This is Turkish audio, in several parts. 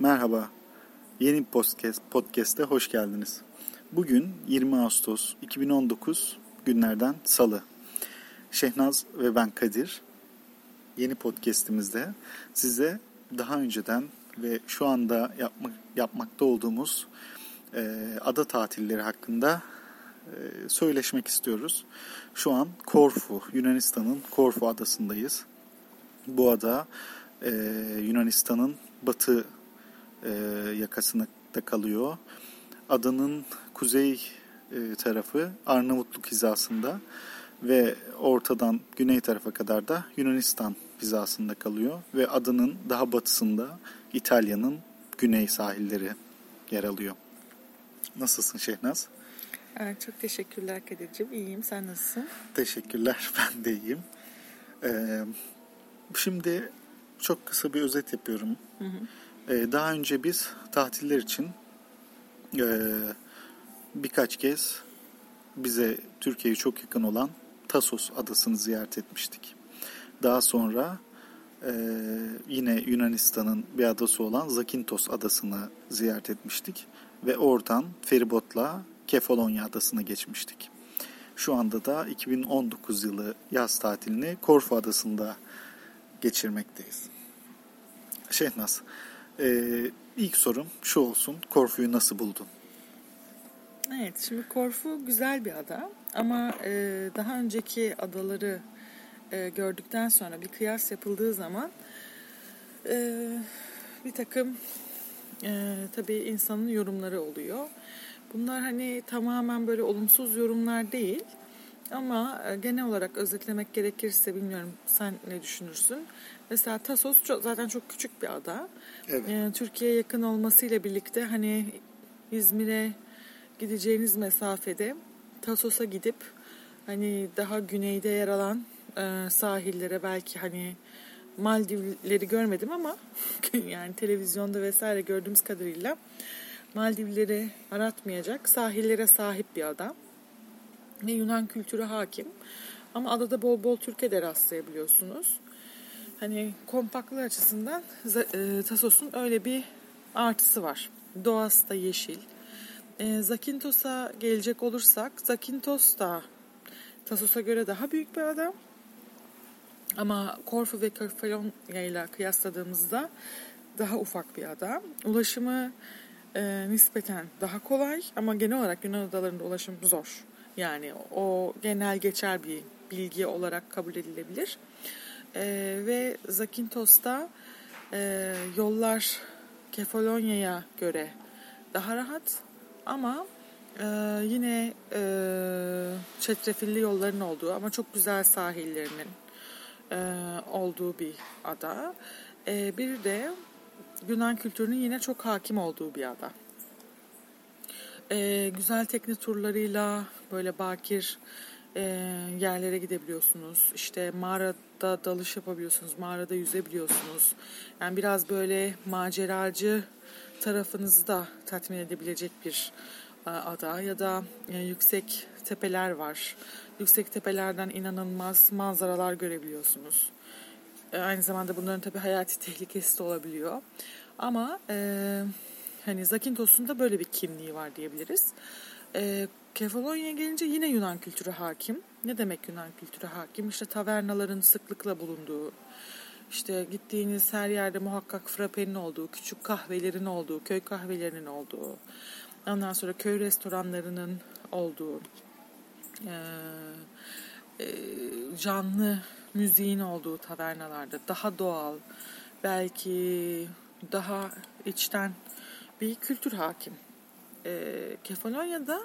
Merhaba, yeni podcast, podcast'e hoş geldiniz. Bugün 20 Ağustos 2019 günlerden salı. Şehnaz ve ben Kadir. Yeni podcast'imizde size daha önceden ve şu anda yapmak, yapmakta olduğumuz e, ada tatilleri hakkında e, söyleşmek istiyoruz. Şu an Korfu, Yunanistan'ın Korfu adasındayız. Bu ada e, Yunanistan'ın batı e, yakasında kalıyor. Adanın kuzey e, tarafı Arnavutluk hizasında ve ortadan güney tarafa kadar da Yunanistan hizasında kalıyor ve adanın daha batısında İtalya'nın güney sahilleri yer alıyor. Nasılsın Şehnaz? Evet, çok teşekkürler Kadir'cim. İyiyim. Sen nasılsın? Teşekkürler. Ben de iyiyim. Ee, şimdi çok kısa bir özet yapıyorum. Hı hı. Ee, daha önce biz tatiller için e, birkaç kez bize Türkiye'ye çok yakın olan Tasos adasını ziyaret etmiştik. Daha sonra e, yine Yunanistan'ın bir adası olan Zakynthos adasını ziyaret etmiştik. Ve oradan feribotla Kefalonya adasına geçmiştik. Şu anda da 2019 yılı yaz tatilini Korfu adasında geçirmekteyiz. Şehnaz, e, ilk sorum şu olsun. Korfu'yu nasıl buldun? Evet, şimdi Korfu güzel bir ada ama e, daha önceki adaları e, gördükten sonra bir kıyas yapıldığı zaman e, bir takım e, tabii insanın yorumları oluyor. Bunlar hani tamamen böyle olumsuz yorumlar değil ama e, genel olarak özetlemek gerekirse bilmiyorum sen ne düşünürsün. Mesela Tasos çok, zaten çok küçük bir ada. Evet. E, Türkiye'ye yakın olmasıyla birlikte hani İzmir'e gideceğiniz mesafede Tasos'a gidip hani daha güneyde yer alan e, sahillere belki hani Maldivleri görmedim ama yani televizyonda vesaire gördüğümüz kadarıyla Maldivleri aratmayacak sahillere sahip bir ada. Ve Yunan kültürü hakim. Ama adada bol bol Türk'e de rastlayabiliyorsunuz. Hani kompaktlığı açısından e, Tasos'un öyle bir artısı var. Doğası da yeşil. E, Zakintos'a gelecek olursak Zakintos da Tasos'a göre daha büyük bir ada. Ama Korfu ve Kefalonya ile kıyasladığımızda daha ufak bir ada. Ulaşımı e, nispeten daha kolay ama genel olarak Yunan adalarında ulaşım zor. Yani o genel geçer bir bilgi olarak kabul edilebilir. E, ve Zakintos'ta e, yollar Kefalonya'ya göre daha rahat ama e, yine e, çetrefilli yolların olduğu ama çok güzel sahillerinin e, olduğu bir ada. E, bir de Yunan kültürünün yine çok hakim olduğu bir ada. E, güzel tekne turlarıyla böyle bakir e, yerlere gidebiliyorsunuz. İşte mağarada dalış yapabiliyorsunuz, mağarada yüzebiliyorsunuz. Yani biraz böyle maceracı tarafınızı da tatmin edebilecek bir e, ada ya da e, yüksek tepeler var. Yüksek tepelerden inanılmaz manzaralar görebiliyorsunuz. E, aynı zamanda bunların tabii hayati tehlikesi de olabiliyor. Ama e, hani Zakintos'un da böyle bir kimliği var diyebiliriz. E, Kefalonya'ya gelince yine Yunan kültürü hakim. Ne demek Yunan kültürü hakim? İşte tavernaların sıklıkla bulunduğu, işte gittiğiniz her yerde muhakkak frapenin olduğu, küçük kahvelerin olduğu, köy kahvelerinin olduğu, ondan sonra köy restoranlarının olduğu, e, e, canlı müziğin olduğu tavernalarda daha doğal, belki daha içten bir kültür hakim. E, Kefalonya'da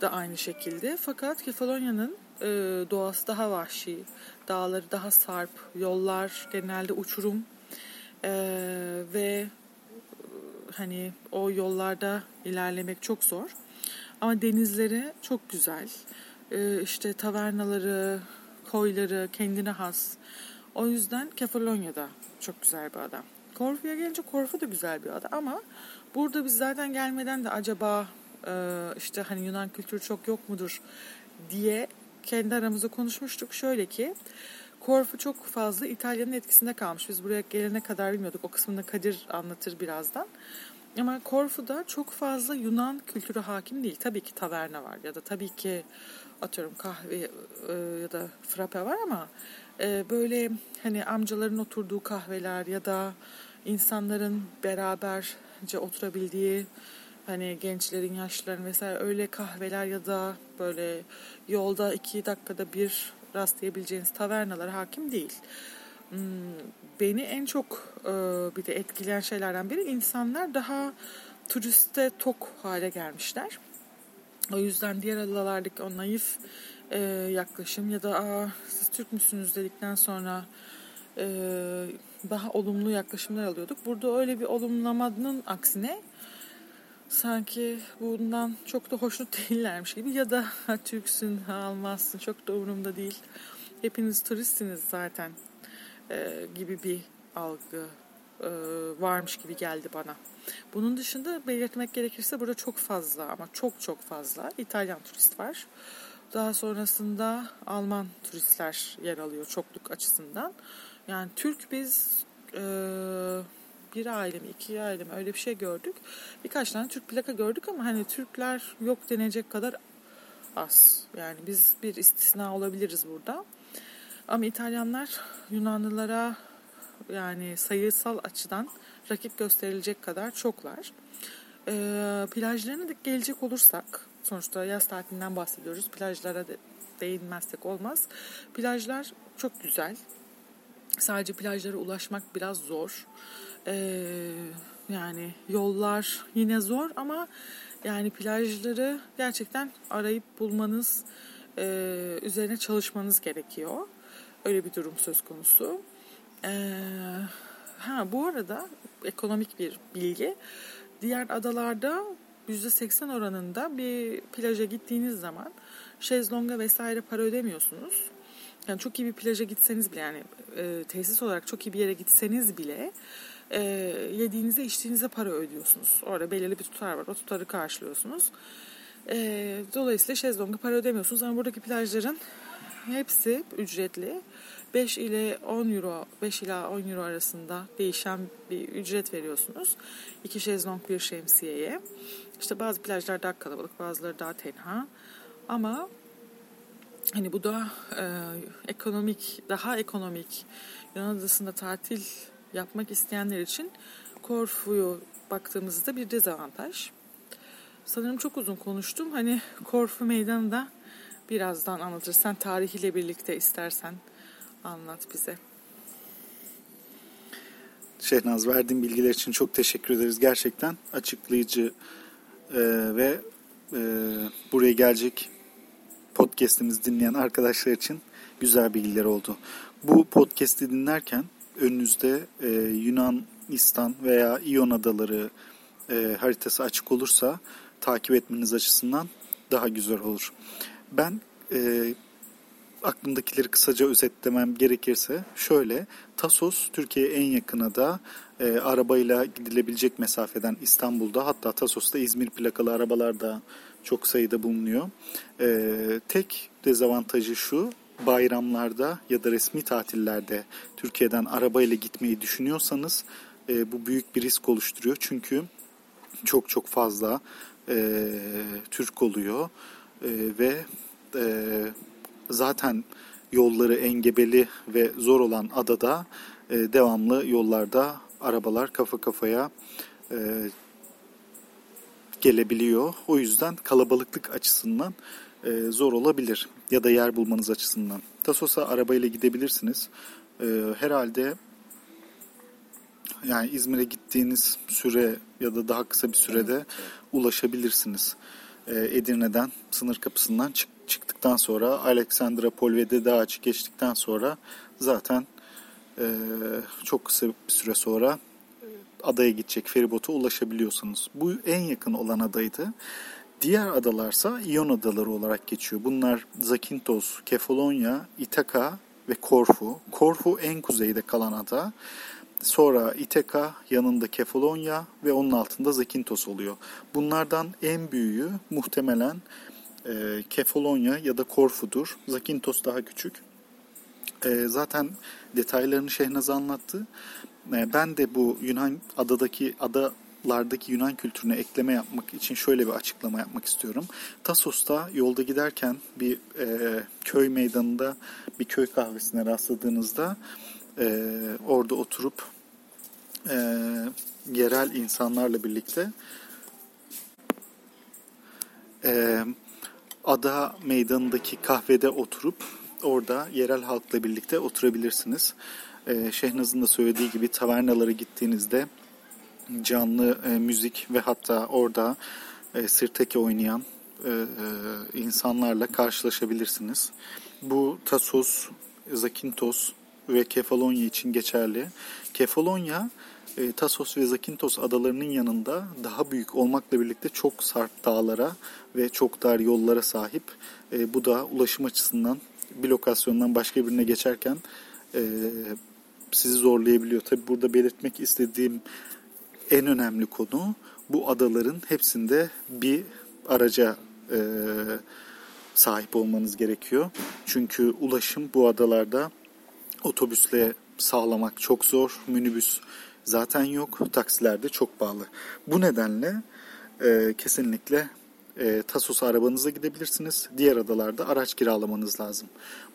da aynı şekilde fakat Kefalonya'nın e, doğası daha vahşi, dağları daha sarp, yollar genelde uçurum e, ve hani o yollarda ilerlemek çok zor. Ama denizleri çok güzel. E, işte tavernaları, koyları kendine has. O yüzden Kefalonya'da çok güzel bir ada. Korfu'ya gelince Korfu da güzel bir ada ama burada biz zaten gelmeden de acaba e, işte hani Yunan kültürü çok yok mudur diye kendi aramızda konuşmuştuk. Şöyle ki Korfu çok fazla İtalya'nın etkisinde kalmış. Biz buraya gelene kadar bilmiyorduk. O kısmını Kadir anlatır birazdan. Ama Korfu'da çok fazla Yunan kültürü hakim değil. Tabii ki taverna var ya da tabii ki atıyorum kahve e, ya da frappe var ama e, böyle hani amcaların oturduğu kahveler ya da insanların beraberce oturabildiği hani gençlerin, yaşlıların vesaire öyle kahveler ya da böyle yolda iki dakikada bir rastlayabileceğiniz tavernalar hakim değil. Hmm, beni en çok e, bir de etkileyen şeylerden biri insanlar daha turiste tok hale gelmişler. O yüzden diğer adalardaki o naif e, yaklaşım ya da Aa, siz Türk müsünüz dedikten sonra daha olumlu yaklaşımlar alıyorduk. Burada öyle bir olumlamanın aksine sanki bundan çok da hoşnut değillermiş gibi ya da ha, Türksün ha, almazsın çok da umurumda değil. Hepiniz turistsiniz zaten e, gibi bir algı e, varmış gibi geldi bana. Bunun dışında belirtmek gerekirse burada çok fazla ama çok çok fazla İtalyan turist var. Daha sonrasında Alman turistler yer alıyor çokluk açısından. Yani Türk biz e, bir aile iki aile öyle bir şey gördük. Birkaç tane Türk plaka gördük ama hani Türkler yok denecek kadar az. Yani biz bir istisna olabiliriz burada. Ama İtalyanlar Yunanlılara yani sayısal açıdan rakip gösterilecek kadar çoklar. E, plajlarına da gelecek olursak sonuçta yaz tatilinden bahsediyoruz. Plajlara de değinmezsek olmaz. Plajlar çok güzel. Sadece plajlara ulaşmak biraz zor. Ee, yani yollar yine zor ama yani plajları gerçekten arayıp bulmanız, e, üzerine çalışmanız gerekiyor. Öyle bir durum söz konusu. Ee, ha bu arada ekonomik bir bilgi. Diğer adalarda %80 oranında bir plaja gittiğiniz zaman şezlonga vesaire para ödemiyorsunuz. Yani çok iyi bir plaja gitseniz bile yani e, tesis olarak çok iyi bir yere gitseniz bile e, yediğinize içtiğinize para ödüyorsunuz. Orada belirli bir tutar var. O tutarı karşılıyorsunuz. E, dolayısıyla şezlonga para ödemiyorsunuz ama buradaki plajların hepsi ücretli. 5 ile 10 euro, 5 ila 10 euro arasında değişen bir ücret veriyorsunuz. İki şezlong bir şemsiyeye. İşte bazı plajlar daha kalabalık, bazıları daha tenha. Ama hani bu da e, ekonomik, daha ekonomik Yunan adasında tatil yapmak isteyenler için Korfu'yu baktığımızda bir dezavantaj. Sanırım çok uzun konuştum. Hani Korfu meydanı da birazdan anlatırsan tarihiyle birlikte istersen anlat bize. Şehnaz verdiğin bilgiler için çok teşekkür ederiz. Gerçekten açıklayıcı e, ve e, buraya gelecek podcast'imizi dinleyen arkadaşlar için güzel bilgiler oldu. Bu podcast'i dinlerken önünüzde e, Yunanistan veya İyon adaları e, haritası açık olursa takip etmeniz açısından daha güzel olur. Ben e, aklımdakileri kısaca özetlemem gerekirse şöyle Tasos Türkiye'ye en yakına da e, arabayla gidilebilecek mesafeden İstanbul'da hatta Tasos'ta İzmir plakalı arabalar da çok sayıda bulunuyor. E, tek dezavantajı şu bayramlarda ya da resmi tatillerde Türkiye'den arabayla gitmeyi düşünüyorsanız e, bu büyük bir risk oluşturuyor. Çünkü çok çok fazla e, Türk oluyor e, ve e, zaten yolları engebeli ve zor olan adada e, devamlı yollarda arabalar kafa kafaya e, gelebiliyor. O yüzden kalabalıklık açısından e, zor olabilir ya da yer bulmanız açısından. Tasos'a arabayla gidebilirsiniz. E, herhalde yani İzmir'e gittiğiniz süre ya da daha kısa bir sürede evet. ulaşabilirsiniz. E, Edirne'den sınır kapısından çık, çıktıktan sonra Alexandra Pol ve Dede Ağaç'ı geçtikten sonra zaten e, çok kısa bir süre sonra adaya gidecek feribota ulaşabiliyorsunuz. Bu en yakın olan adaydı. Diğer adalarsa İyon adaları olarak geçiyor. Bunlar Zakynthos, Kefalonya, Ithaca ve Korfu. Korfu en kuzeyde kalan ada. Sonra Ithaca, yanında Kefalonya ve onun altında Zakynthos oluyor. Bunlardan en büyüğü muhtemelen e, Kefalonya ya da Korfu'dur. Zakynthos daha küçük. E, zaten detaylarını Şehnaz anlattı. E, ben de bu Yunan adadaki adalardaki Yunan kültürüne ekleme yapmak için şöyle bir açıklama yapmak istiyorum. Tasos'ta yolda giderken bir e, köy meydanında bir köy kahvesine rastladığınızda e, orada oturup e, yerel insanlarla birlikte e, ada meydanındaki kahvede oturup orada yerel halkla birlikte oturabilirsiniz. E, Şehnaz'ın da söylediği gibi tavernalara gittiğinizde canlı e, müzik ve hatta orada e, sirteki oynayan e, e, insanlarla karşılaşabilirsiniz. Bu Tasos, Zakynthos ve Kefalonya için geçerli. Kefalonya e, Tasos ve Zakynthos adalarının yanında daha büyük olmakla birlikte çok sarp dağlara ve çok dar yollara sahip. E, bu da ulaşım açısından bir lokasyondan başka birine geçerken e, sizi zorlayabiliyor. Tabi burada belirtmek istediğim en önemli konu bu adaların hepsinde bir araca e, sahip olmanız gerekiyor. Çünkü ulaşım bu adalarda otobüsle sağlamak çok zor. Minibüs zaten yok. Taksiler de çok pahalı. Bu nedenle e, kesinlikle e, Tasos'a arabanızla gidebilirsiniz. Diğer adalarda araç kiralamanız lazım.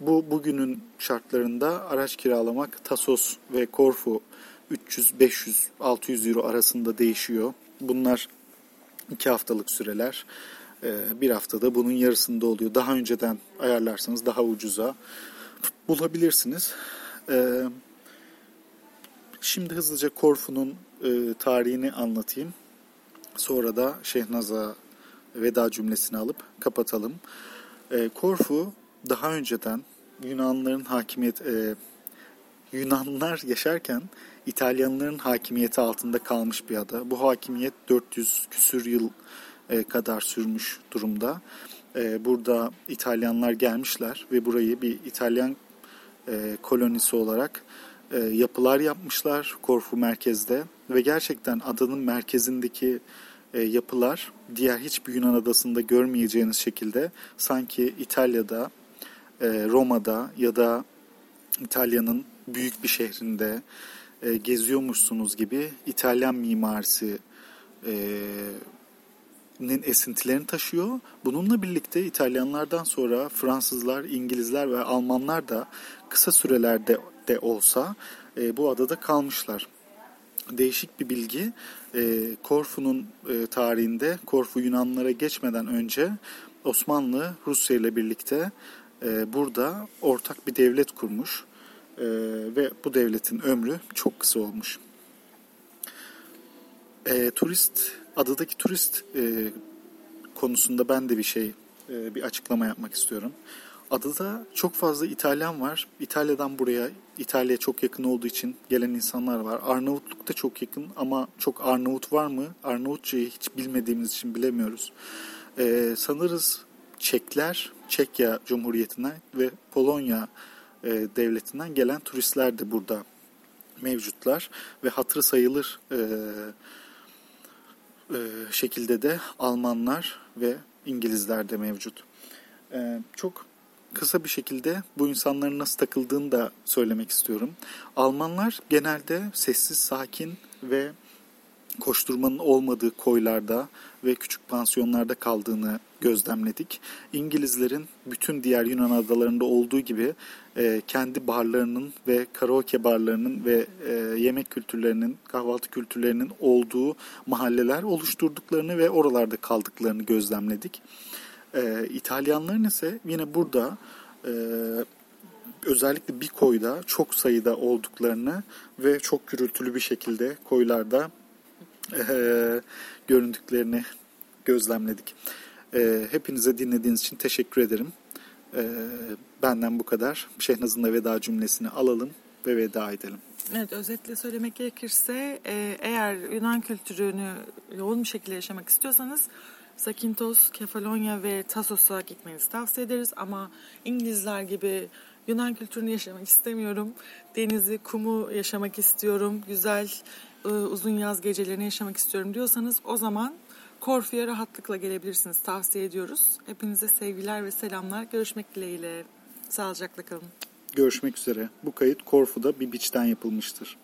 Bu bugünün şartlarında araç kiralamak Tasos ve Korfu 300, 500, 600 euro arasında değişiyor. Bunlar iki haftalık süreler. E, bir haftada bunun yarısında oluyor. Daha önceden ayarlarsanız daha ucuza bulabilirsiniz. E, şimdi hızlıca Korfu'nun e, tarihini anlatayım. Sonra da Şehnaz'a veda cümlesini alıp kapatalım. E, Korfu daha önceden Yunanlıların hakimiyet e, Yunanlılar yaşarken İtalyanların hakimiyeti altında kalmış bir ada. Bu hakimiyet 400 küsür yıl e, kadar sürmüş durumda. Burada İtalyanlar gelmişler ve burayı bir İtalyan kolonisi olarak yapılar yapmışlar Korfu merkezde ve gerçekten adanın merkezindeki e, yapılar diğer hiçbir Yunan adasında görmeyeceğiniz şekilde sanki İtalya'da, e, Roma'da ya da İtalya'nın büyük bir şehrinde e, geziyormuşsunuz gibi İtalyan mimarisi nin esintilerini taşıyor. Bununla birlikte İtalyanlardan sonra Fransızlar, İngilizler ve Almanlar da kısa sürelerde de olsa bu adada kalmışlar değişik bir bilgi. E, Korfu'nun e, tarihinde Korfu Yunanlara geçmeden önce Osmanlı Rusya ile birlikte e, burada ortak bir devlet kurmuş e, ve bu devletin ömrü çok kısa olmuş. E, turist adadaki turist e, konusunda ben de bir şey e, bir açıklama yapmak istiyorum. Adada çok fazla İtalyan var. İtalya'dan buraya, İtalya'ya çok yakın olduğu için gelen insanlar var. Arnavutluk da çok yakın ama çok Arnavut var mı? Arnavutçayı hiç bilmediğimiz için bilemiyoruz. Ee, sanırız Çekler, Çekya Cumhuriyeti'nden ve Polonya e, devletinden gelen turistler de burada mevcutlar ve hatırı sayılır e, e, şekilde de Almanlar ve İngilizler de mevcut. E, çok kısa bir şekilde bu insanların nasıl takıldığını da söylemek istiyorum. Almanlar genelde sessiz, sakin ve koşturmanın olmadığı koylarda ve küçük pansiyonlarda kaldığını gözlemledik. İngilizlerin bütün diğer Yunan adalarında olduğu gibi e, kendi barlarının ve karaoke barlarının ve e, yemek kültürlerinin, kahvaltı kültürlerinin olduğu mahalleler oluşturduklarını ve oralarda kaldıklarını gözlemledik. E, İtalyanların ise yine burada e, özellikle bir koyda çok sayıda olduklarını ve çok gürültülü bir şekilde koylarda e, göründüklerini gözlemledik. E, hepinize dinlediğiniz için teşekkür ederim. E, benden bu kadar. Şehnaz'ın da veda cümlesini alalım ve veda edelim. Evet özetle söylemek gerekirse e, eğer Yunan kültürünü yoğun bir şekilde yaşamak istiyorsanız Zakynthos, Kefalonya ve Tassos'a gitmenizi tavsiye ederiz ama İngilizler gibi Yunan kültürünü yaşamak istemiyorum. Denizi, kumu yaşamak istiyorum. Güzel e, uzun yaz gecelerini yaşamak istiyorum diyorsanız o zaman Korfu'ya rahatlıkla gelebilirsiniz. Tavsiye ediyoruz. Hepinize sevgiler ve selamlar. Görüşmek dileğiyle. Sağlıcakla kalın. Görüşmek üzere. Bu kayıt Korfu'da bir biçten yapılmıştır.